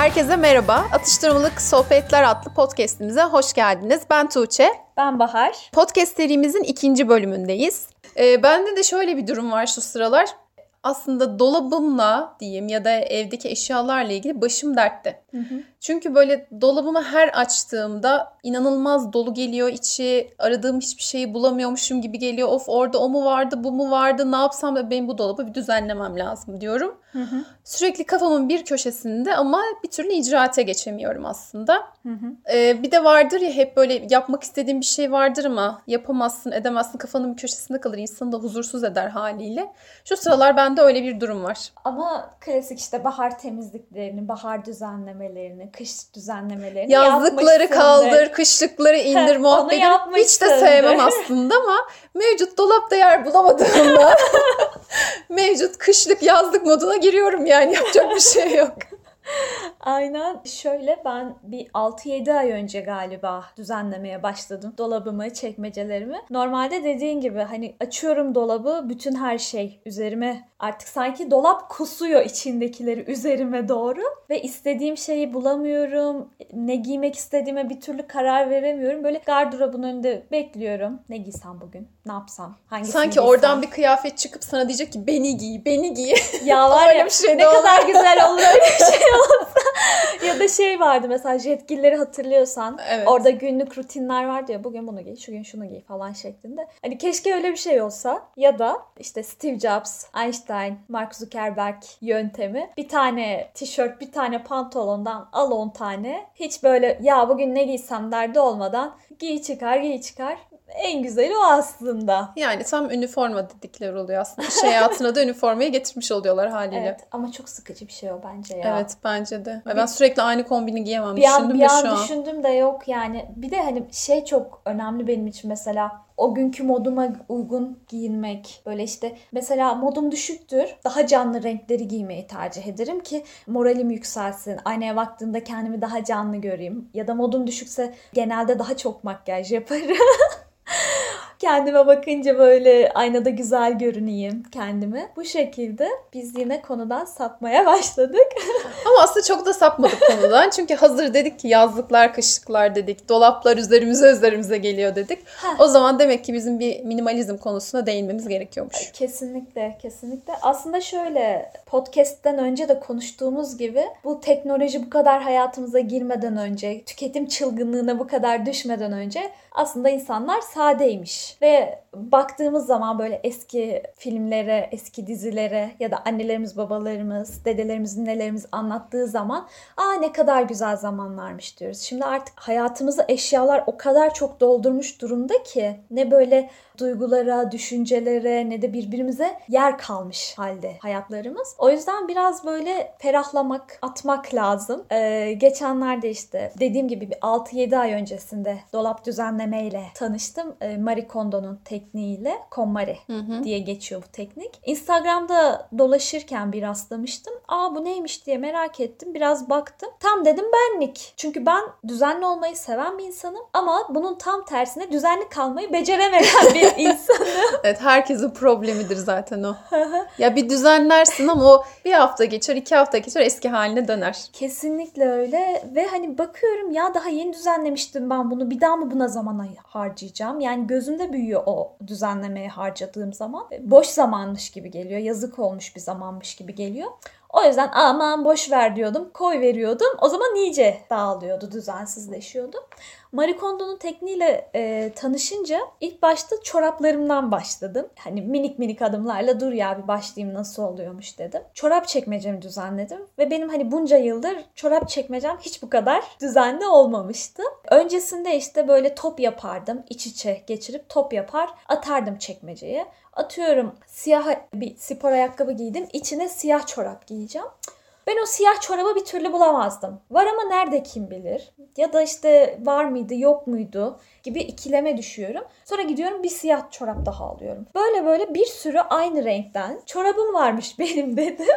Herkese merhaba. Atıştırmalık Sohbetler adlı podcastimize hoş geldiniz. Ben Tuğçe. Ben Bahar. Podcast serimizin ikinci bölümündeyiz. Ee, bende de şöyle bir durum var şu sıralar. Aslında dolabımla diyeyim ya da evdeki eşyalarla ilgili başım dertte. Hı hı. Çünkü böyle dolabımı her açtığımda inanılmaz dolu geliyor içi. Aradığım hiçbir şeyi bulamıyormuşum gibi geliyor. Of orada o mu vardı bu mu vardı ne yapsam da benim bu dolabı bir düzenlemem lazım diyorum. Hı hı. Sürekli kafamın bir köşesinde ama bir türlü icraate geçemiyorum aslında. Hı hı. Ee, bir de vardır ya hep böyle yapmak istediğim bir şey vardır ama yapamazsın edemezsin kafanın bir köşesinde kalır. insanı da huzursuz eder haliyle. Şu sıralar bende öyle bir durum var. Ama klasik işte bahar temizliklerini, bahar düzenlemelerini, kış düzenlemelerini Yazlıkları kaldır, kışlıkları indir muhabbeti hiç de sevmem aslında ama mevcut dolapta yer bulamadığımda mevcut kışlık yazlık moduna giriyorum yani yapacak bir şey yok. Aynen şöyle ben bir 6-7 ay önce galiba düzenlemeye başladım dolabımı, çekmecelerimi. Normalde dediğin gibi hani açıyorum dolabı bütün her şey üzerime artık sanki dolap kusuyor içindekileri üzerime doğru ve istediğim şeyi bulamıyorum. Ne giymek istediğime bir türlü karar veremiyorum. Böyle gardırobun önünde bekliyorum. Ne giysem bugün? Ne yapsam? Hangisini Sanki giysem? oradan bir kıyafet çıkıp sana diyecek ki beni giy, beni giy. Ya var ya şey ne kadar güzel olur öyle bir şey olsa. ya da şey vardı mesela jetgilleri hatırlıyorsan. Evet. Orada günlük rutinler vardı ya bugün bunu giy, şu gün şunu giy falan şeklinde. Hani keşke öyle bir şey olsa. Ya da işte Steve Jobs, Einstein, Mark Zuckerberg yöntemi. Bir tane tişört, bir tane pantolondan al 10 tane. Hiç böyle ya bugün ne giysem derdi olmadan giy çıkar, giy çıkar en güzeli o aslında. Yani tam üniforma dedikleri oluyor aslında. İş hayatına da üniformayı getirmiş oluyorlar haliyle. Evet ama çok sıkıcı bir şey o bence ya. Evet bence de. Ben sürekli aynı kombini giyemem bir düşündüm an, bir de an şu an. düşündüm de yok yani. Bir de hani şey çok önemli benim için mesela o günkü moduma uygun giyinmek. Böyle işte mesela modum düşüktür. Daha canlı renkleri giymeyi tercih ederim ki moralim yükselsin. Aynaya baktığımda kendimi daha canlı göreyim. Ya da modum düşükse genelde daha çok makyaj yaparım. Kendime bakınca böyle aynada güzel görüneyim kendimi. Bu şekilde biz yine konudan sapmaya başladık. Ama aslında çok da sapmadık konudan. Çünkü hazır dedik ki yazlıklar, kışlıklar dedik. Dolaplar üzerimize üzerimize geliyor dedik. Heh. O zaman demek ki bizim bir minimalizm konusuna değinmemiz gerekiyormuş. Kesinlikle, kesinlikle. Aslında şöyle podcast'ten önce de konuştuğumuz gibi bu teknoloji bu kadar hayatımıza girmeden önce, tüketim çılgınlığına bu kadar düşmeden önce aslında insanlar sadeymiş. Ve baktığımız zaman böyle eski filmlere, eski dizilere ya da annelerimiz, babalarımız, dedelerimiz, nelerimiz anlattığı zaman aa ne kadar güzel zamanlarmış diyoruz. Şimdi artık hayatımızı eşyalar o kadar çok doldurmuş durumda ki ne böyle duygulara, düşüncelere ne de birbirimize yer kalmış halde hayatlarımız. O yüzden biraz böyle ferahlamak, atmak lazım. Ee, geçenlerde işte dediğim gibi bir 6-7 ay öncesinde dolap düzenlemeyle tanıştım. Ee, Marie Kondo'nun tekniğiyle KonMari diye geçiyor bu teknik. Instagram'da dolaşırken bir rastlamıştım. Aa bu neymiş diye merak ettim. Biraz baktım. Tam dedim benlik. Çünkü ben düzenli olmayı seven bir insanım ama bunun tam tersine düzenli kalmayı beceremeyen bir insanım. evet herkesin problemidir zaten o. ya bir düzenlersin ama o bir hafta geçer, iki hafta geçer eski haline döner. Kesinlikle öyle ve hani bakıyorum ya daha yeni düzenlemiştim ben bunu. Bir daha mı buna zaman harcayacağım? Yani gözümde büyüyor o düzenlemeye harcadığım zaman. Boş zamanmış gibi geliyor. Yazık olmuş bir zamanmış gibi geliyor. O yüzden aman boş ver diyordum. Koy veriyordum. O zaman iyice dağılıyordu, düzensizleşiyordu. Marie Kondo'nun tekniğiyle e, tanışınca ilk başta çoraplarımdan başladım. Hani minik minik adımlarla dur ya bir başlayayım nasıl oluyormuş dedim. Çorap çekmecemi düzenledim ve benim hani bunca yıldır çorap çekmecem hiç bu kadar düzenli olmamıştı. Öncesinde işte böyle top yapardım. iç içe geçirip top yapar atardım çekmeceye. Atıyorum siyah bir spor ayakkabı giydim. içine siyah çorap giyeceğim. Ben o siyah çorabı bir türlü bulamazdım. Var ama nerede kim bilir? Ya da işte var mıydı yok muydu gibi ikileme düşüyorum. Sonra gidiyorum bir siyah çorap daha alıyorum. Böyle böyle bir sürü aynı renkten çorabım varmış benim dedim.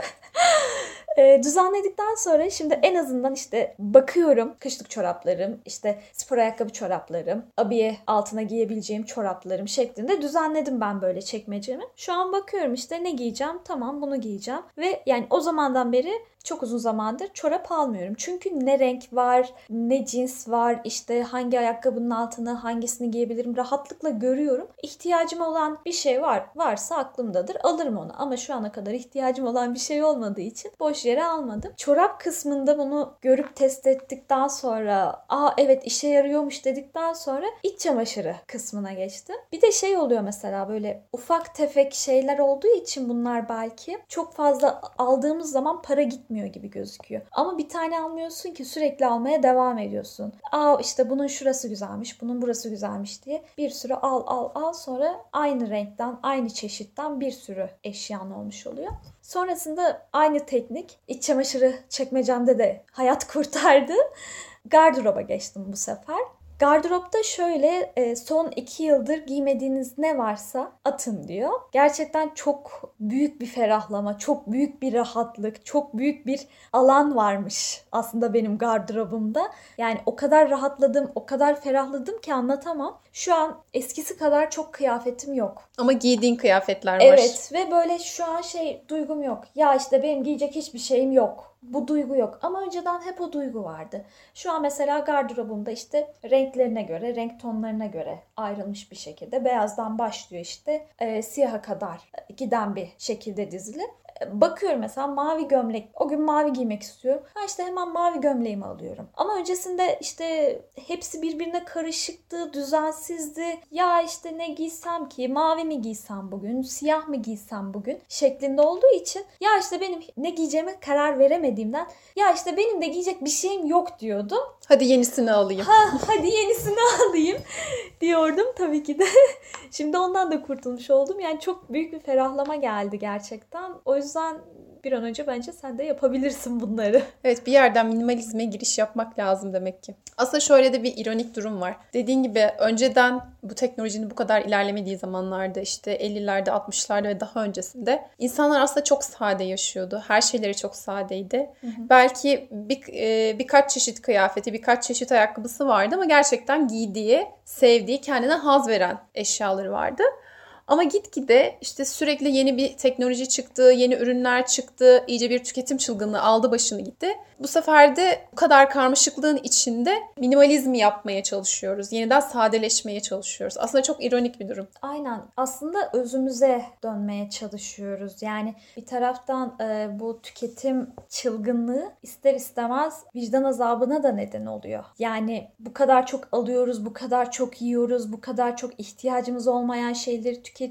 E, düzenledikten sonra şimdi en azından işte bakıyorum kışlık çoraplarım, işte spor ayakkabı çoraplarım, abiye altına giyebileceğim çoraplarım şeklinde düzenledim ben böyle çekmecemi. Şu an bakıyorum işte ne giyeceğim tamam bunu giyeceğim ve yani o zamandan beri çok uzun zamandır çorap almıyorum. Çünkü ne renk var, ne cins var, işte hangi ayakkabının altına hangisini giyebilirim rahatlıkla görüyorum. İhtiyacım olan bir şey var. Varsa aklımdadır. Alırım onu. Ama şu ana kadar ihtiyacım olan bir şey olmadığı için boş yere almadım. Çorap kısmında bunu görüp test ettikten sonra aa evet işe yarıyormuş dedikten sonra iç çamaşırı kısmına geçtim. Bir de şey oluyor mesela böyle ufak tefek şeyler olduğu için bunlar belki çok fazla aldığımız zaman para gitmiyor gibi gözüküyor. Ama bir tane almıyorsun ki sürekli almaya devam ediyorsun. Aa işte bunun şurası güzelmiş, bunun burası güzelmiş diye bir sürü al al al sonra aynı renkten, aynı çeşitten bir sürü eşyan olmuş oluyor. Sonrasında aynı teknik iç çamaşırı çekmecemde de hayat kurtardı. Gardıroba geçtim bu sefer. Gardıropta şöyle e, son iki yıldır giymediğiniz ne varsa atın diyor. Gerçekten çok büyük bir ferahlama, çok büyük bir rahatlık, çok büyük bir alan varmış aslında benim gardırobumda. Yani o kadar rahatladım, o kadar ferahladım ki anlatamam. Şu an eskisi kadar çok kıyafetim yok. Ama giydiğin kıyafetler var. Evet ve böyle şu an şey duygum yok. Ya işte benim giyecek hiçbir şeyim yok bu duygu yok. Ama önceden hep o duygu vardı. Şu an mesela gardırobumda işte renklerine göre, renk tonlarına göre ayrılmış bir şekilde. Beyazdan başlıyor işte e, siyaha kadar giden bir şekilde dizili bakıyorum mesela mavi gömlek. O gün mavi giymek istiyorum. Ha işte hemen mavi gömleğimi alıyorum. Ama öncesinde işte hepsi birbirine karışıktı, düzensizdi. Ya işte ne giysem ki? Mavi mi giysem bugün? Siyah mı giysem bugün? Şeklinde olduğu için ya işte benim ne giyeceğime karar veremediğimden ya işte benim de giyecek bir şeyim yok diyordum. Hadi yenisini alayım. Ha, hadi yenisini alayım diyordum tabii ki de. Şimdi ondan da kurtulmuş oldum. Yani çok büyük bir ferahlama geldi gerçekten. O yüzden bir an önce bence sen de yapabilirsin bunları. Evet bir yerden minimalizme giriş yapmak lazım demek ki. Aslında şöyle de bir ironik durum var. Dediğin gibi önceden bu teknolojinin bu kadar ilerlemediği zamanlarda işte 50'lerde 60'larda ve daha öncesinde insanlar aslında çok sade yaşıyordu. Her şeyleri çok sadeydi. Hı hı. Belki bir, e, birkaç çeşit kıyafeti, birkaç çeşit ayakkabısı vardı ama gerçekten giydiği, sevdiği, kendine haz veren eşyaları vardı. Ama gitgide işte sürekli yeni bir teknoloji çıktı, yeni ürünler çıktı, iyice bir tüketim çılgınlığı aldı başını gitti. Bu sefer de bu kadar karmaşıklığın içinde minimalizmi yapmaya çalışıyoruz. Yeniden sadeleşmeye çalışıyoruz. Aslında çok ironik bir durum. Aynen. Aslında özümüze dönmeye çalışıyoruz. Yani bir taraftan e, bu tüketim çılgınlığı ister istemez vicdan azabına da neden oluyor. Yani bu kadar çok alıyoruz, bu kadar çok yiyoruz, bu kadar çok ihtiyacımız olmayan şeyleri tüketiyoruz.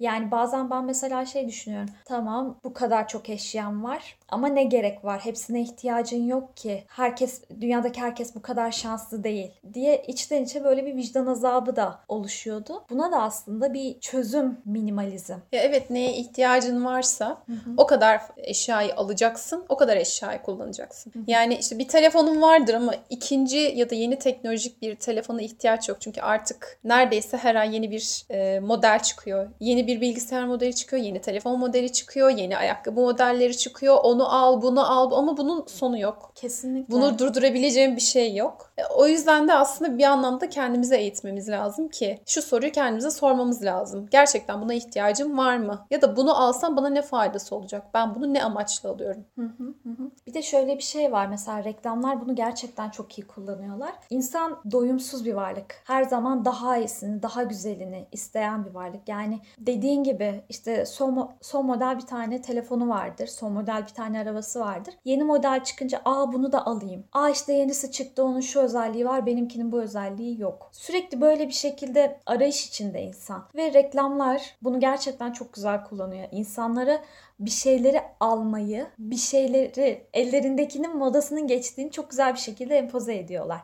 Yani bazen ben mesela şey düşünüyorum. Tamam bu kadar çok eşyam var ama ne gerek var? Hepsine ihtiyacın yok ki. Herkes, dünyadaki herkes bu kadar şanslı değil diye içten içe böyle bir vicdan azabı da oluşuyordu. Buna da aslında bir çözüm minimalizm. Ya evet neye ihtiyacın varsa hı hı. o kadar eşyayı alacaksın, o kadar eşyayı kullanacaksın. Hı hı. Yani işte bir telefonun vardır ama ikinci ya da yeni teknolojik bir telefona ihtiyaç yok. Çünkü artık neredeyse her ay yeni bir e, model çıkıyor. Yeni bir bilgisayar modeli çıkıyor, yeni telefon modeli çıkıyor, yeni ayakkabı modelleri çıkıyor. Onu al, bunu al ama bunun sonu yok. Kesinlikle. Bunu durdurabileceğim bir şey yok. E, o yüzden de aslında bir anlamda kendimize eğitmemiz lazım ki şu soruyu kendimize sormamız lazım. Gerçekten buna ihtiyacım var mı? Ya da bunu alsam bana ne faydası olacak? Ben bunu ne amaçla alıyorum? Hı hı hı. Bir de şöyle bir şey var mesela reklamlar bunu gerçekten çok iyi kullanıyorlar. İnsan doyumsuz bir varlık. Her zaman daha iyisini, daha güzelini isteyen bir varlık. Yani dediğin gibi işte son, son model bir tane telefonu vardır. Son model bir tane arabası vardır. Yeni model çıkınca aa bunu da alayım. Aa işte yenisi çıktı onun şu özelliği var benimkinin bu özelliği yok. Sürekli böyle bir şekilde arayış içinde insan. Ve reklamlar bunu gerçekten çok güzel kullanıyor. İnsanlara bir şeyleri almayı, bir şeyleri ellerindekinin modasının geçtiğini çok güzel bir şekilde empoze ediyorlar.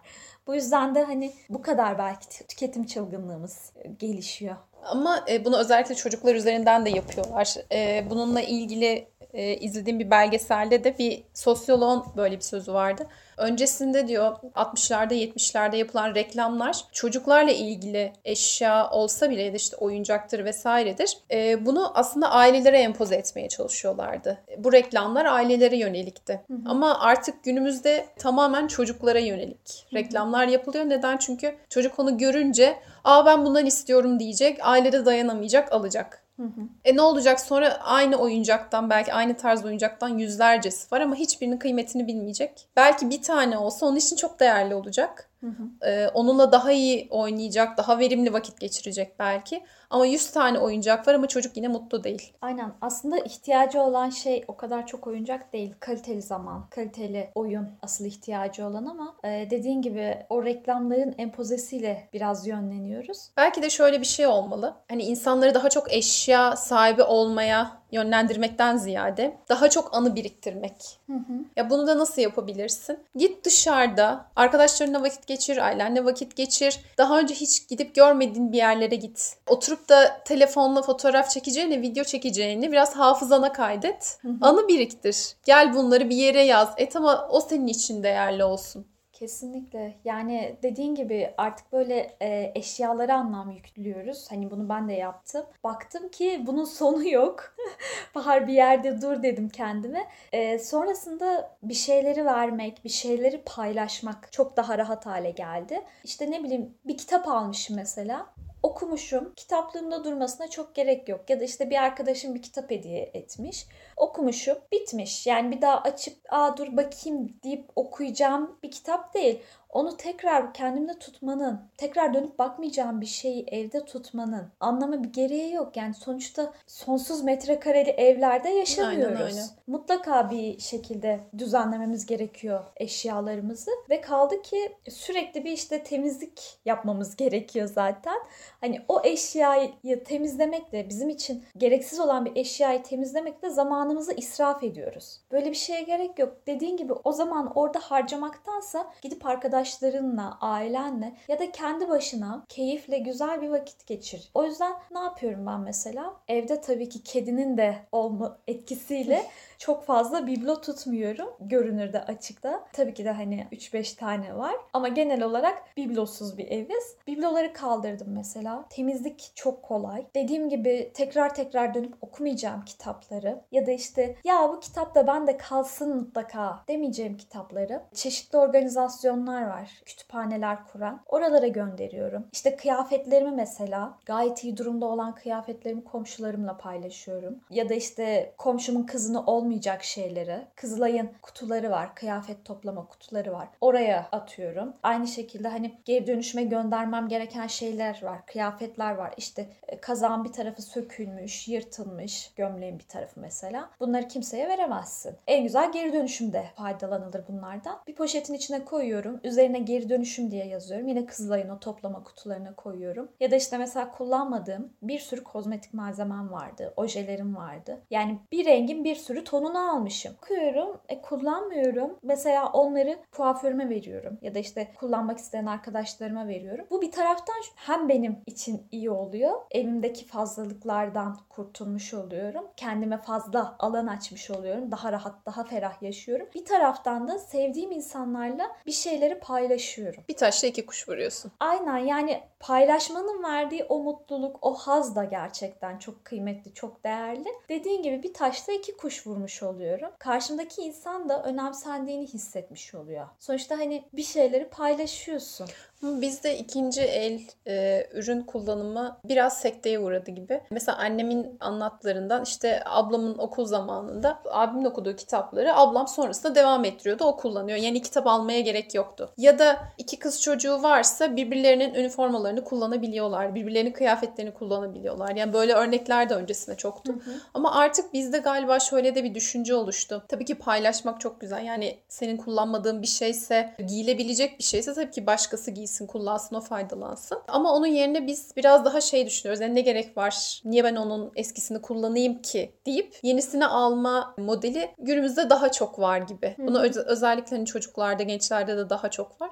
Bu yüzden de hani bu kadar belki tüketim çılgınlığımız gelişiyor. Ama e, bunu özellikle çocuklar üzerinden de yapıyorlar. E, bununla ilgili e, izlediğim bir belgeselde de bir sosyoloğun böyle bir sözü vardı. Öncesinde diyor 60'larda 70'lerde yapılan reklamlar çocuklarla ilgili eşya olsa bile ya da işte oyuncaktır vesairedir. E, bunu aslında ailelere empoze etmeye çalışıyorlardı. Bu reklamlar ailelere yönelikti. Hı hı. Ama artık günümüzde tamamen çocuklara yönelik reklamlar yapılıyor. Neden? Çünkü çocuk onu görünce aa ben bundan istiyorum diyecek. Aile de dayanamayacak alacak. Hı hı. E ne olacak sonra aynı oyuncaktan belki aynı tarz oyuncaktan yüzlercesi var ama hiçbirinin kıymetini bilmeyecek. Belki bir tane olsa onun için çok değerli olacak. Hı hı. Ee, onunla daha iyi oynayacak, daha verimli vakit geçirecek belki. Ama 100 tane oyuncak var ama çocuk yine mutlu değil. Aynen. Aslında ihtiyacı olan şey o kadar çok oyuncak değil. Kaliteli zaman, kaliteli oyun asıl ihtiyacı olan ama e, dediğin gibi o reklamların empozesiyle biraz yönleniyoruz. Belki de şöyle bir şey olmalı. Hani insanları daha çok eşya sahibi olmaya yönlendirmekten ziyade daha çok anı biriktirmek. Hı hı. Ya bunu da nasıl yapabilirsin? Git dışarıda arkadaşlarınla vakit geçir, ailenle vakit geçir. Daha önce hiç gidip görmediğin bir yerlere git. Oturup da telefonla fotoğraf çekeceğini, video çekeceğini biraz hafızana kaydet. Hı hı. Anı biriktir. Gel bunları bir yere yaz. Et ama o senin için değerli olsun. Kesinlikle. Yani dediğin gibi artık böyle e, eşyalara anlam yüklüyoruz. Hani bunu ben de yaptım. Baktım ki bunun sonu yok. Bahar bir yerde dur dedim kendime. E, sonrasında bir şeyleri vermek, bir şeyleri paylaşmak çok daha rahat hale geldi. İşte ne bileyim bir kitap almışım mesela okumuşum. Kitaplığımda durmasına çok gerek yok. Ya da işte bir arkadaşım bir kitap hediye etmiş. Okumuşum. Bitmiş. Yani bir daha açıp aa dur bakayım deyip okuyacağım bir kitap değil onu tekrar kendimde tutmanın, tekrar dönüp bakmayacağım bir şeyi evde tutmanın anlamı bir gereği yok. Yani sonuçta sonsuz metrekareli evlerde yaşamıyoruz. Aynen, aynen. Mutlaka bir şekilde düzenlememiz gerekiyor eşyalarımızı ve kaldı ki sürekli bir işte temizlik yapmamız gerekiyor zaten. Hani o eşyayı temizlemek de bizim için gereksiz olan bir eşyayı temizlemek de zamanımızı israf ediyoruz. Böyle bir şeye gerek yok. Dediğin gibi o zaman orada harcamaktansa gidip arkadaş arkadaşlarınla, ailenle ya da kendi başına keyifle güzel bir vakit geçir. O yüzden ne yapıyorum ben mesela? Evde tabii ki kedinin de olma etkisiyle çok fazla biblo tutmuyorum. Görünürde açıkta. Tabii ki de hani 3-5 tane var. Ama genel olarak biblosuz bir eviz. Bibloları kaldırdım mesela. Temizlik çok kolay. Dediğim gibi tekrar tekrar dönüp okumayacağım kitapları. Ya da işte ya bu kitap da bende kalsın mutlaka demeyeceğim kitapları. Çeşitli organizasyonlar var. Kütüphaneler kuran. Oralara gönderiyorum. İşte kıyafetlerimi mesela gayet iyi durumda olan kıyafetlerimi komşularımla paylaşıyorum. Ya da işte komşumun kızını olmayacak şeyleri. Kızılay'ın kutuları var. Kıyafet toplama kutuları var. Oraya atıyorum. Aynı şekilde hani geri dönüşüme göndermem gereken şeyler var. Kıyafetler var. İşte e, kazağın bir tarafı sökülmüş, yırtılmış. Gömleğin bir tarafı mesela. Bunları kimseye veremezsin. En güzel geri dönüşümde faydalanılır bunlardan. Bir poşetin içine koyuyorum. Üzerine geri dönüşüm diye yazıyorum. Yine Kızılay'ın o toplama kutularına koyuyorum. Ya da işte mesela kullanmadığım bir sürü kozmetik malzemem vardı. Ojelerim vardı. Yani bir rengin bir sürü ton tonunu almışım. Bakıyorum, e, kullanmıyorum. Mesela onları kuaförüme veriyorum. Ya da işte kullanmak isteyen arkadaşlarıma veriyorum. Bu bir taraftan hem benim için iyi oluyor. Evimdeki fazlalıklardan kurtulmuş oluyorum. Kendime fazla alan açmış oluyorum. Daha rahat, daha ferah yaşıyorum. Bir taraftan da sevdiğim insanlarla bir şeyleri paylaşıyorum. Bir taşla iki kuş vuruyorsun. Aynen yani paylaşmanın verdiği o mutluluk, o haz da gerçekten çok kıymetli, çok değerli. Dediğin gibi bir taşla iki kuş vurmuş oluyorum. Karşımdaki insan da önemsendiğini hissetmiş oluyor. Sonuçta hani bir şeyleri paylaşıyorsun. Bizde ikinci el e, ürün kullanımı biraz sekteye uğradı gibi. Mesela annemin anlatlarından işte ablamın okul zamanında abimin okuduğu kitapları ablam sonrasında devam ettiriyordu. O kullanıyor. Yani kitap almaya gerek yoktu. Ya da iki kız çocuğu varsa birbirlerinin üniformalarını kullanabiliyorlar. Birbirlerinin kıyafetlerini kullanabiliyorlar. Yani böyle örnekler de öncesinde çoktu. Hı hı. Ama artık bizde galiba şöyle de bir düşünce oluştu. Tabii ki paylaşmak çok güzel. Yani senin kullanmadığın bir şeyse, giyilebilecek bir şeyse tabii ki başkası giysin giysin, kullansın, o faydalansın. Ama onun yerine biz biraz daha şey düşünüyoruz. Yani ne gerek var? Niye ben onun eskisini kullanayım ki? deyip yenisini alma modeli günümüzde daha çok var gibi. Bunu öz- özellikle hani çocuklarda, gençlerde de daha çok var.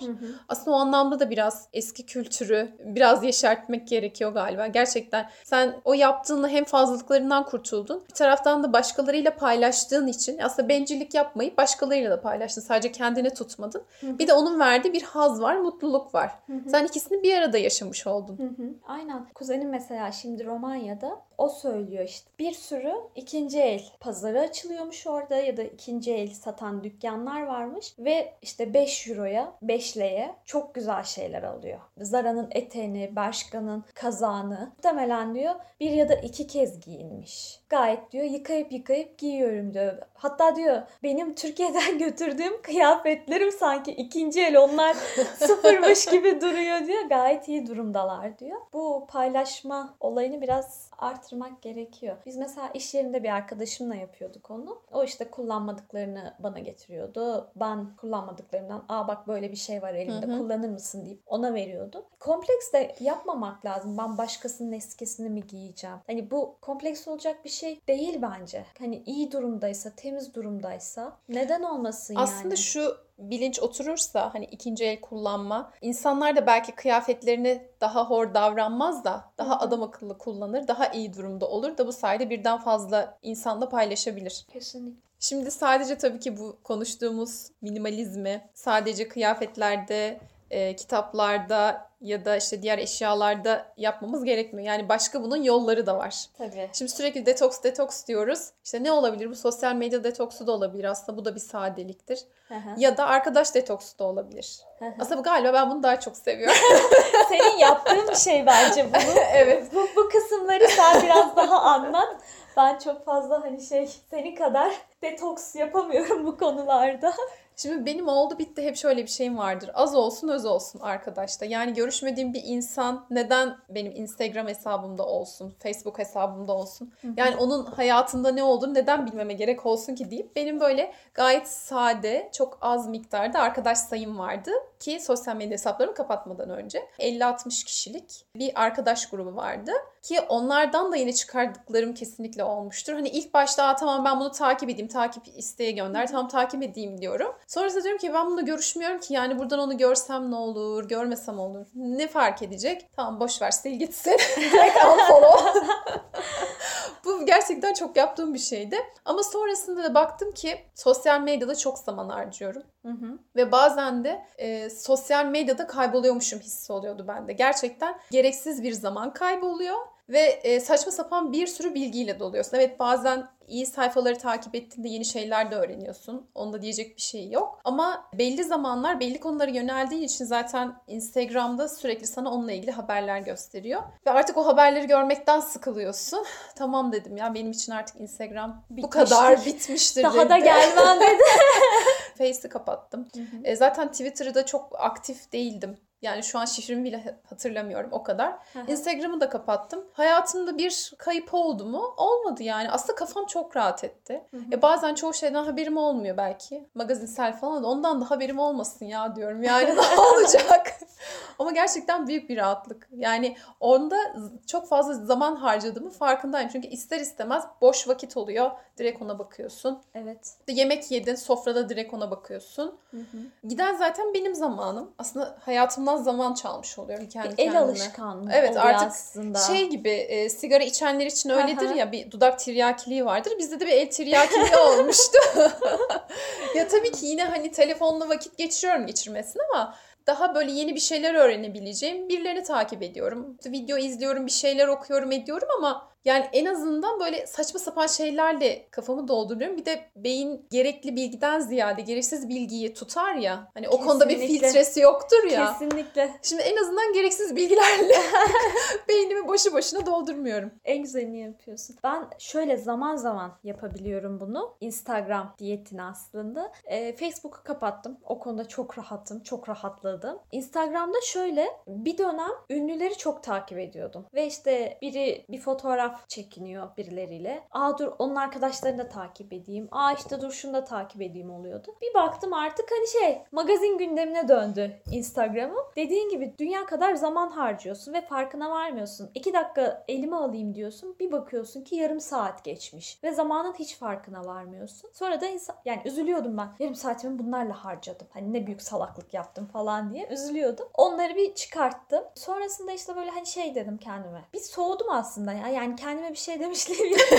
Aslında o anlamda da biraz eski kültürü biraz yeşertmek gerekiyor galiba. Gerçekten sen o yaptığınla hem fazlalıklarından kurtuldun. Bir taraftan da başkalarıyla paylaştığın için aslında bencillik yapmayıp başkalarıyla da paylaştın. Sadece kendini tutmadın. Bir de onun verdiği bir haz var, mutluluk var. Sen ikisini bir arada yaşamış oldun. Hı hı. Aynen. Kuzenim mesela şimdi Romanya'da o söylüyor işte. Bir sürü ikinci el pazarı açılıyormuş orada ya da ikinci el satan dükkanlar varmış ve işte 5 euroya 5 leye çok güzel şeyler alıyor. Zara'nın eteğini, Bershka'nın kazağını muhtemelen diyor bir ya da iki kez giyinmiş. Gayet diyor yıkayıp yıkayıp giyiyorum diyor. Hatta diyor benim Türkiye'den götürdüğüm kıyafetlerim sanki ikinci el onlar sıfırmış gibi duruyor diyor. Gayet iyi durumdalar diyor. Bu paylaşma olayını biraz arttırmak gerekiyor. Biz mesela iş yerinde bir arkadaşımla yapıyorduk onu. O işte kullanmadıklarını bana getiriyordu. Ben kullanmadıklarımdan aa bak böyle bir şey var elimde kullanır mısın deyip ona veriyordu. Kompleks de yapmamak lazım. Ben başkasının eskisini mi giyeceğim? Hani bu kompleks olacak bir şey değil bence. Hani iyi durumdaysa, temiz durumdaysa neden olmasın yani? Aslında şu bilinç oturursa hani ikinci el kullanma insanlar da belki kıyafetlerini daha hor davranmaz da daha adam akıllı kullanır daha iyi durumda olur da bu sayede birden fazla insanla paylaşabilir. Kesinlikle. Şimdi sadece tabii ki bu konuştuğumuz minimalizmi sadece kıyafetlerde, e, kitaplarda ya da işte diğer eşyalarda yapmamız gerekmiyor. Yani başka bunun yolları da var. Tabii. Şimdi sürekli detoks detoks diyoruz. İşte ne olabilir? Bu sosyal medya detoksu da olabilir aslında. Bu da bir sadeliktir. Hı. Ya da arkadaş detoksu da olabilir. Hı. Aslında galiba ben bunu daha çok seviyorum. Senin yaptığın şey bence bunu. evet. Bu, bu kısımları sen biraz daha anlat. Ben çok fazla hani şey senin kadar detoks yapamıyorum bu konularda. Şimdi benim oldu bitti hep şöyle bir şeyim vardır. Az olsun öz olsun arkadaşta. Yani görüşmediğim bir insan neden benim Instagram hesabımda olsun, Facebook hesabımda olsun? Yani onun hayatında ne olduğunu neden bilmeme gerek olsun ki deyip benim böyle gayet sade, çok az miktarda arkadaş sayım vardı ki sosyal medya hesaplarımı kapatmadan önce 50-60 kişilik bir arkadaş grubu vardı ki onlardan da yine çıkardıklarım kesinlikle olmuştur. Hani ilk başta tamam ben bunu takip edeyim, takip isteğe gönder, tamam takip edeyim diyorum. Sonrasında diyorum ki ben bununla görüşmüyorum ki yani buradan onu görsem ne olur, görmesem olur. Ne fark edecek? Tamam boş ver sil gitsin. Unfollow. Bu gerçekten çok yaptığım bir şeydi. Ama sonrasında da baktım ki sosyal medyada çok zaman harcıyorum. Ve bazen de e, sosyal medyada kayboluyormuşum hissi oluyordu bende. Gerçekten gereksiz bir zaman kayboluyor. Ve e, saçma sapan bir sürü bilgiyle doluyorsun. Evet bazen iyi sayfaları takip ettiğinde yeni şeyler de öğreniyorsun. Onda diyecek bir şey yok. Ama belli zamanlar belli konulara yöneldiğin için zaten Instagram'da sürekli sana onunla ilgili haberler gösteriyor. Ve artık o haberleri görmekten sıkılıyorsun. Tamam dedim ya benim için artık Instagram bu Bitmiştir. kadar bitmiştir Daha dedi. da gelmem dedi. Face'i kapattım. E, zaten Twitter'da çok aktif değildim. Yani şu an şifremi bile hatırlamıyorum o kadar. Instagram'ı da kapattım. Hayatımda bir kayıp oldu mu? Olmadı yani. Aslında kafam çok rahat etti. E bazen çoğu şeyden haberim olmuyor belki. Magazinsel falan da ondan da haberim olmasın ya diyorum. Yani ne olacak? Ama gerçekten büyük bir rahatlık. Yani onda çok fazla zaman harcadığımı farkındayım. Çünkü ister istemez boş vakit oluyor. Direkt ona bakıyorsun. evet. Yemek yedin, sofrada direkt ona bakıyorsun. Giden zaten benim zamanım. Aslında hayatımdan zaman çalmış oluyorum kendi El kendime. alışkanlığı Evet, artık aslında. Şey gibi e, sigara içenler için öyledir ya bir dudak tiryakiliği vardır. Bizde de bir el tiryakiliği olmuştu. ya tabii ki yine hani telefonla vakit geçiriyorum geçirmesin ama daha böyle yeni bir şeyler öğrenebileceğim birilerini takip ediyorum. Video izliyorum, bir şeyler okuyorum, ediyorum ama yani en azından böyle saçma sapan şeylerle kafamı dolduruyorum. Bir de beyin gerekli bilgiden ziyade gereksiz bilgiyi tutar ya. Hani o konuda bir filtresi yoktur ya. Kesinlikle. Şimdi en azından gereksiz bilgilerle beynimi boşu boşuna doldurmuyorum. En güzelini yapıyorsun. Ben şöyle zaman zaman yapabiliyorum bunu. Instagram diyetini aslında. Ee, Facebook'u kapattım. O konuda çok rahatım. Çok rahatladım. Instagram'da şöyle bir dönem ünlüleri çok takip ediyordum. Ve işte biri bir fotoğraf fotoğraf çekiniyor birileriyle. Aa dur onun arkadaşlarını da takip edeyim. Aa işte dur şunu da takip edeyim oluyordu. Bir baktım artık hani şey magazin gündemine döndü Instagram'ım. Dediğin gibi dünya kadar zaman harcıyorsun ve farkına varmıyorsun. İki dakika elime alayım diyorsun. Bir bakıyorsun ki yarım saat geçmiş. Ve zamanın hiç farkına varmıyorsun. Sonra da insan yani üzülüyordum ben. Yarım saatimi bunlarla harcadım. Hani ne büyük salaklık yaptım falan diye üzülüyordum. Onları bir çıkarttım. Sonrasında işte böyle hani şey dedim kendime. Bir soğudum aslında ya. Yani kendime bir şey demişliğim yok.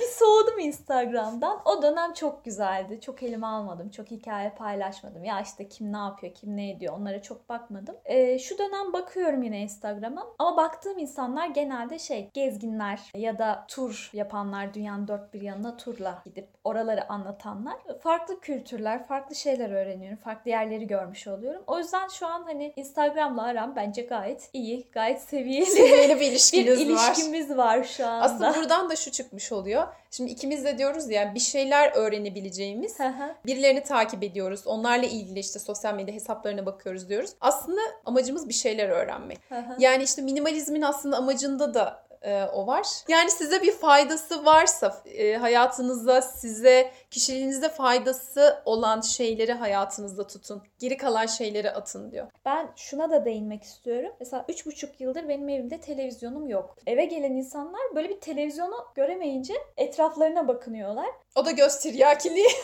bir soğudum Instagram'dan. O dönem çok güzeldi. Çok elime almadım. Çok hikaye paylaşmadım. Ya işte kim ne yapıyor, kim ne ediyor onlara çok bakmadım. Ee, şu dönem bakıyorum yine Instagram'a. Ama baktığım insanlar genelde şey gezginler ya da tur yapanlar dünyanın dört bir yanına turla gidip oraları anlatanlar. Farklı kültürler, farklı şeyler öğreniyorum. Farklı yerleri görmüş oluyorum. O yüzden şu an hani Instagram'la aram bence gayet iyi, gayet seviyeli. Seviyeli bir bir ilişkiniz var. ilişkimiz var şu anda. Aslında buradan da şu çıkmış oluyor. Şimdi ikimiz de diyoruz ya bir şeyler öğrenebileceğimiz birilerini takip ediyoruz. Onlarla ilgili işte sosyal medya hesaplarına bakıyoruz diyoruz. Aslında amacımız bir şeyler öğrenmek. Yani işte minimalizmin aslında amacında da e, o var. Yani size bir faydası varsa e, hayatınızda size kişiliğinizde faydası olan şeyleri hayatınızda tutun. Geri kalan şeyleri atın diyor. Ben şuna da değinmek istiyorum. Mesela üç buçuk yıldır benim evimde televizyonum yok. Eve gelen insanlar böyle bir televizyonu göremeyince etraflarına bakınıyorlar. O da göz tiryakiliği.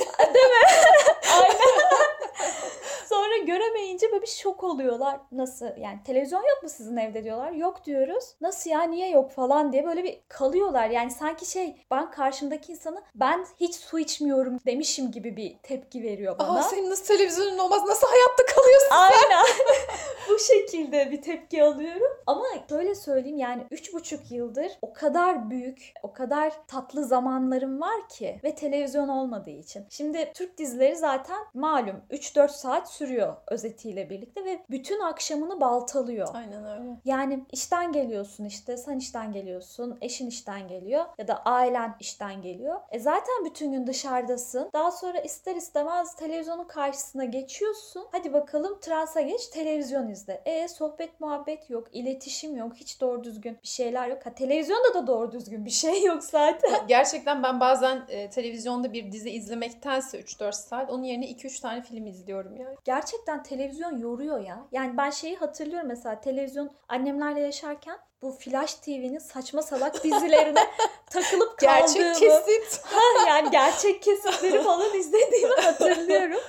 Sonra göremeyince böyle bir şok oluyorlar. Nasıl yani televizyon yok mu sizin evde diyorlar. Yok diyoruz. Nasıl ya niye yok falan diye böyle bir kalıyorlar. Yani sanki şey ben karşımdaki insanı ben hiç su içmiyorum demişim gibi bir tepki veriyor bana. Aa senin nasıl televizyonun olmaz? Nasıl hayatta kalıyorsun? Aynen. Bu şekilde bir tepki alıyorum. Ama şöyle söyleyeyim yani üç buçuk yıldır o kadar büyük, o kadar tatlı zamanlarım var ki ve televizyon olmadığı için. Şimdi Türk dizileri zaten malum 3-4 saat sürüyor özetiyle birlikte ve bütün akşamını baltalıyor. Aynen öyle. Yani işten geliyorsun işte, sen işten geliyorsun, eşin işten geliyor ya da ailen işten geliyor. E zaten bütün gün dışarıdasın. Daha sonra ister istemez televizyonun karşısına geçiyorsun. Hadi bakalım transa geç, televizyon izle. E sohbet muhabbet yok, iletişim yok, hiç doğru düzgün bir şeyler yok. Ha televizyonda da doğru düzgün bir şey yok zaten. Gerçekten ben bazen e, televizyonda bir dizi izlemektense 3-4 saat onun yerine 2-3 tane film izliyorum yani. Gerçekten televizyon yoruyor ya. Yani ben şeyi hatırlıyorum mesela televizyon annemlerle yaşarken bu Flash TV'nin saçma salak dizilerine takılıp kaldığımı. Gerçek kesit. Ha, yani gerçek kesitleri falan izlediğimi hatırlıyorum.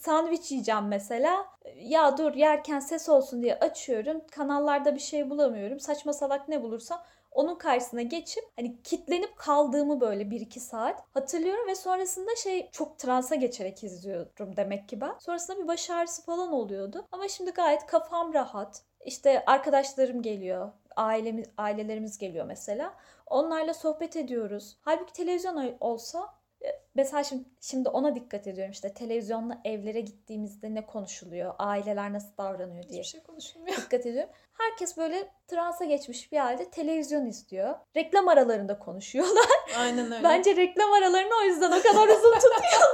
Sandviç yiyeceğim mesela. Ya dur yerken ses olsun diye açıyorum. Kanallarda bir şey bulamıyorum. Saçma salak ne bulursam onun karşısına geçip hani kitlenip kaldığımı böyle 1-2 saat hatırlıyorum ve sonrasında şey çok transa geçerek izliyorum demek ki ben. Sonrasında bir baş ağrısı falan oluyordu. Ama şimdi gayet kafam rahat. İşte arkadaşlarım geliyor. Ailemiz, ailelerimiz geliyor mesela. Onlarla sohbet ediyoruz. Halbuki televizyon olsa e, mesela şimdi, şimdi ona dikkat ediyorum işte televizyonla evlere gittiğimizde ne konuşuluyor, aileler nasıl davranıyor diye Hiçbir şey konuşulmuyor. dikkat ediyorum. Herkes böyle transa geçmiş bir halde televizyon izliyor. Reklam aralarında konuşuyorlar. Aynen öyle. Bence reklam aralarını o yüzden o kadar uzun tutuyor.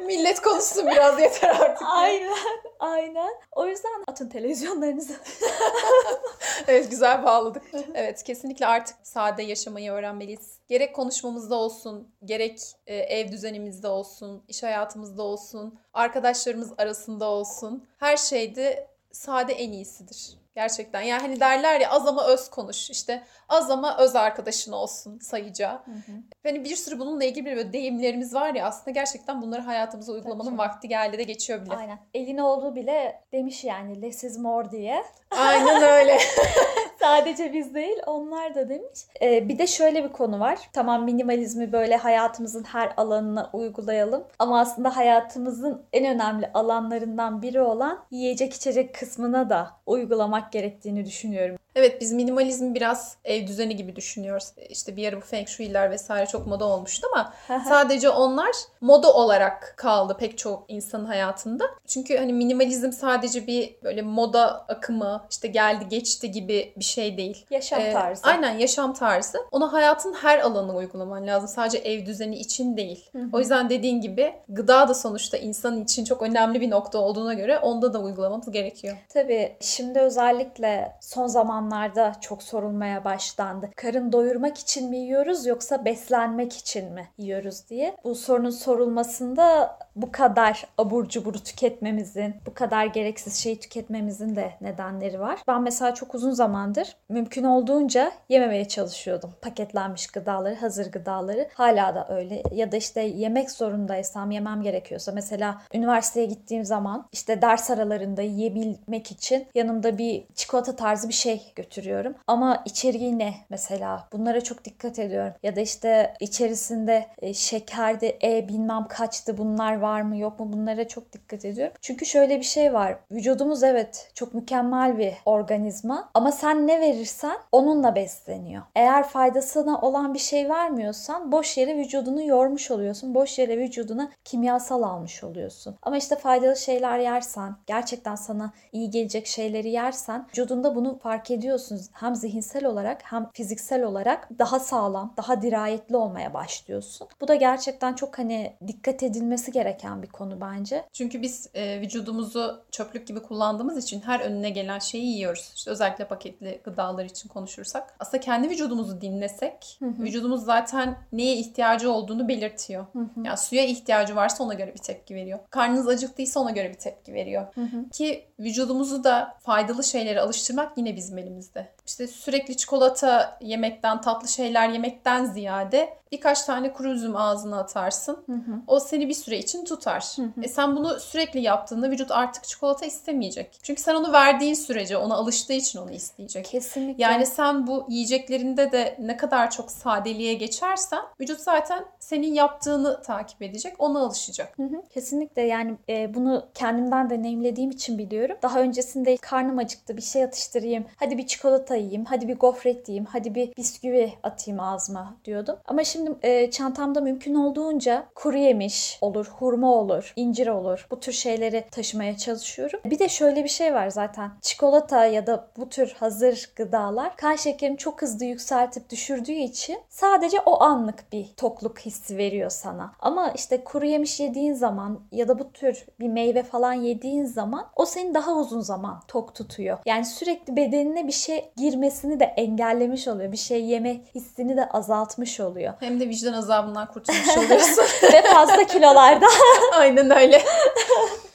Millet konuşsun biraz yeter artık. aynen, aynen. O yüzden atın televizyonlarınızı. Evet güzel bağladık. Evet kesinlikle artık sade yaşamayı öğrenmeliyiz. Gerek konuşmamızda olsun, gerek e, ev düzenimizde olsun, iş hayatımızda olsun, arkadaşlarımız arasında olsun. Her şeyde sade en iyisidir. Gerçekten. Yani hani derler ya az ama öz konuş. İşte az ama öz arkadaşın olsun sayıca. Hani bir sürü bununla ilgili böyle deyimlerimiz var ya aslında gerçekten bunları hayatımıza uygulamanın Tabii. vakti geldi de geçiyor bile. Aynen. Elin oğlu bile demiş yani less is more diye. Aynen öyle. Sadece biz değil onlar da demiş. Ee, bir de şöyle bir konu var. Tamam minimalizmi böyle hayatımızın her alanına uygulayalım. Ama aslında hayatımızın en önemli alanlarından biri olan yiyecek içecek kısmına da uygulamak gerektiğini düşünüyorum. Evet biz minimalizmi biraz ev düzeni gibi düşünüyoruz. İşte bir ara bu feng shui'ler vesaire çok moda olmuştu ama sadece onlar moda olarak kaldı pek çok insanın hayatında. Çünkü hani minimalizm sadece bir böyle moda akımı işte geldi geçti gibi bir şey değil. Yaşam Ee, tarzı. aynen yaşam tarzı. Onu hayatın her alanına uygulaman lazım. Sadece ev düzeni için değil. O yüzden dediğin gibi gıda da sonuçta insan için çok önemli bir nokta olduğuna göre onda da uygulamamız gerekiyor. Tabii şimdi özellikle son zamanlarda zamanlarda çok sorulmaya başlandı. Karın doyurmak için mi yiyoruz yoksa beslenmek için mi yiyoruz diye. Bu sorunun sorulmasında bu kadar abur cuburu tüketmemizin, bu kadar gereksiz şeyi tüketmemizin de nedenleri var. Ben mesela çok uzun zamandır mümkün olduğunca yememeye çalışıyordum. Paketlenmiş gıdaları, hazır gıdaları. Hala da öyle. Ya da işte yemek zorundaysam, yemem gerekiyorsa. Mesela üniversiteye gittiğim zaman işte ders aralarında yiyebilmek için yanımda bir çikolata tarzı bir şey götürüyorum. Ama içeriği ne mesela? Bunlara çok dikkat ediyorum. Ya da işte içerisinde e, şekerde e bilmem kaçtı bunlar var mı yok mu bunlara çok dikkat ediyorum. Çünkü şöyle bir şey var. Vücudumuz evet çok mükemmel bir organizma ama sen ne verirsen onunla besleniyor. Eğer faydasına olan bir şey vermiyorsan boş yere vücudunu yormuş oluyorsun. Boş yere vücuduna kimyasal almış oluyorsun. Ama işte faydalı şeyler yersen, gerçekten sana iyi gelecek şeyleri yersen vücudunda bunu fark ediyorsun. Hem zihinsel olarak hem fiziksel olarak daha sağlam, daha dirayetli olmaya başlıyorsun. Bu da gerçekten çok hani dikkat edilmesi gereken bir konu bence. Çünkü biz e, vücudumuzu çöplük gibi kullandığımız için her önüne gelen şeyi yiyoruz. İşte özellikle paketli gıdalar için konuşursak. Aslında kendi vücudumuzu dinlesek, hı hı. vücudumuz zaten neye ihtiyacı olduğunu belirtiyor. Hı hı. Yani suya ihtiyacı varsa ona göre bir tepki veriyor. Karnınız acıktıysa ona göre bir tepki veriyor. Hı hı. Ki vücudumuzu da faydalı şeylere alıştırmak yine bizim elimizde. İşte sürekli çikolata yemekten, tatlı şeyler yemekten ziyade birkaç tane kuru üzüm ağzına atarsın. Hı hı. O seni bir süre için tutar. Hı hı. E sen bunu sürekli yaptığında vücut artık çikolata istemeyecek. Çünkü sen onu verdiğin sürece ona alıştığı için onu isteyecek. Kesinlikle. Yani sen bu yiyeceklerinde de ne kadar çok sadeliğe geçersen vücut zaten senin yaptığını takip edecek. Ona alışacak. Hı hı. Kesinlikle yani e, bunu kendimden deneyimlediğim için biliyorum. Daha öncesinde karnım acıktı bir şey atıştırayım. Hadi bir çikolata yiyeyim. Hadi bir gofret yiyeyim. Hadi bir bisküvi atayım ağzıma diyordum. Ama şimdi Şimdi e, çantamda mümkün olduğunca kuru yemiş olur, hurma olur, incir olur. Bu tür şeyleri taşımaya çalışıyorum. Bir de şöyle bir şey var zaten. Çikolata ya da bu tür hazır gıdalar kan şekerini çok hızlı yükseltip düşürdüğü için sadece o anlık bir tokluk hissi veriyor sana. Ama işte kuru yemiş yediğin zaman ya da bu tür bir meyve falan yediğin zaman o seni daha uzun zaman tok tutuyor. Yani sürekli bedenine bir şey girmesini de engellemiş oluyor. Bir şey yeme hissini de azaltmış oluyor. Hem de vicdan azabından kurtulmuş oluyorsun. Ve fazla kilolarda. Aynen öyle.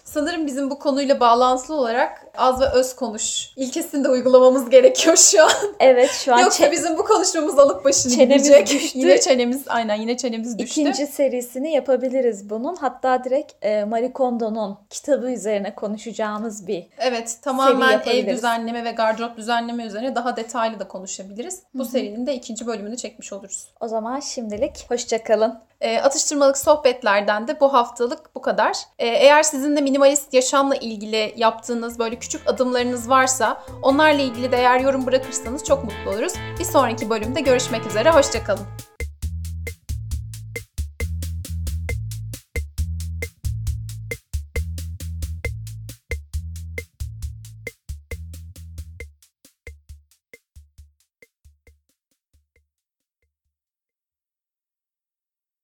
Sanırım bizim bu konuyla bağlantılı olarak az ve öz konuş ilkesini de uygulamamız gerekiyor şu an. Evet şu an. Yoksa çe- bizim bu konuşmamız alıp başını çenemiz gidecek. Düştü. Yine çenemiz aynen yine çenemiz düştü. İkinci serisini yapabiliriz bunun. Hatta direkt e, Marie Kondo'nun kitabı üzerine konuşacağımız bir Evet tamamen ev düzenleme ve gardırop düzenleme üzerine daha detaylı da konuşabiliriz. Bu Hı-hı. serinin de ikinci bölümünü çekmiş oluruz. O zaman şimdilik hoşçakalın. E, atıştırmalık sohbetlerden de bu haftalık bu kadar. E, eğer sizin de minimalist yaşamla ilgili yaptığınız böyle küçük adımlarınız varsa onlarla ilgili de eğer yorum bırakırsanız çok mutlu oluruz. Bir sonraki bölümde görüşmek üzere. Hoşçakalın.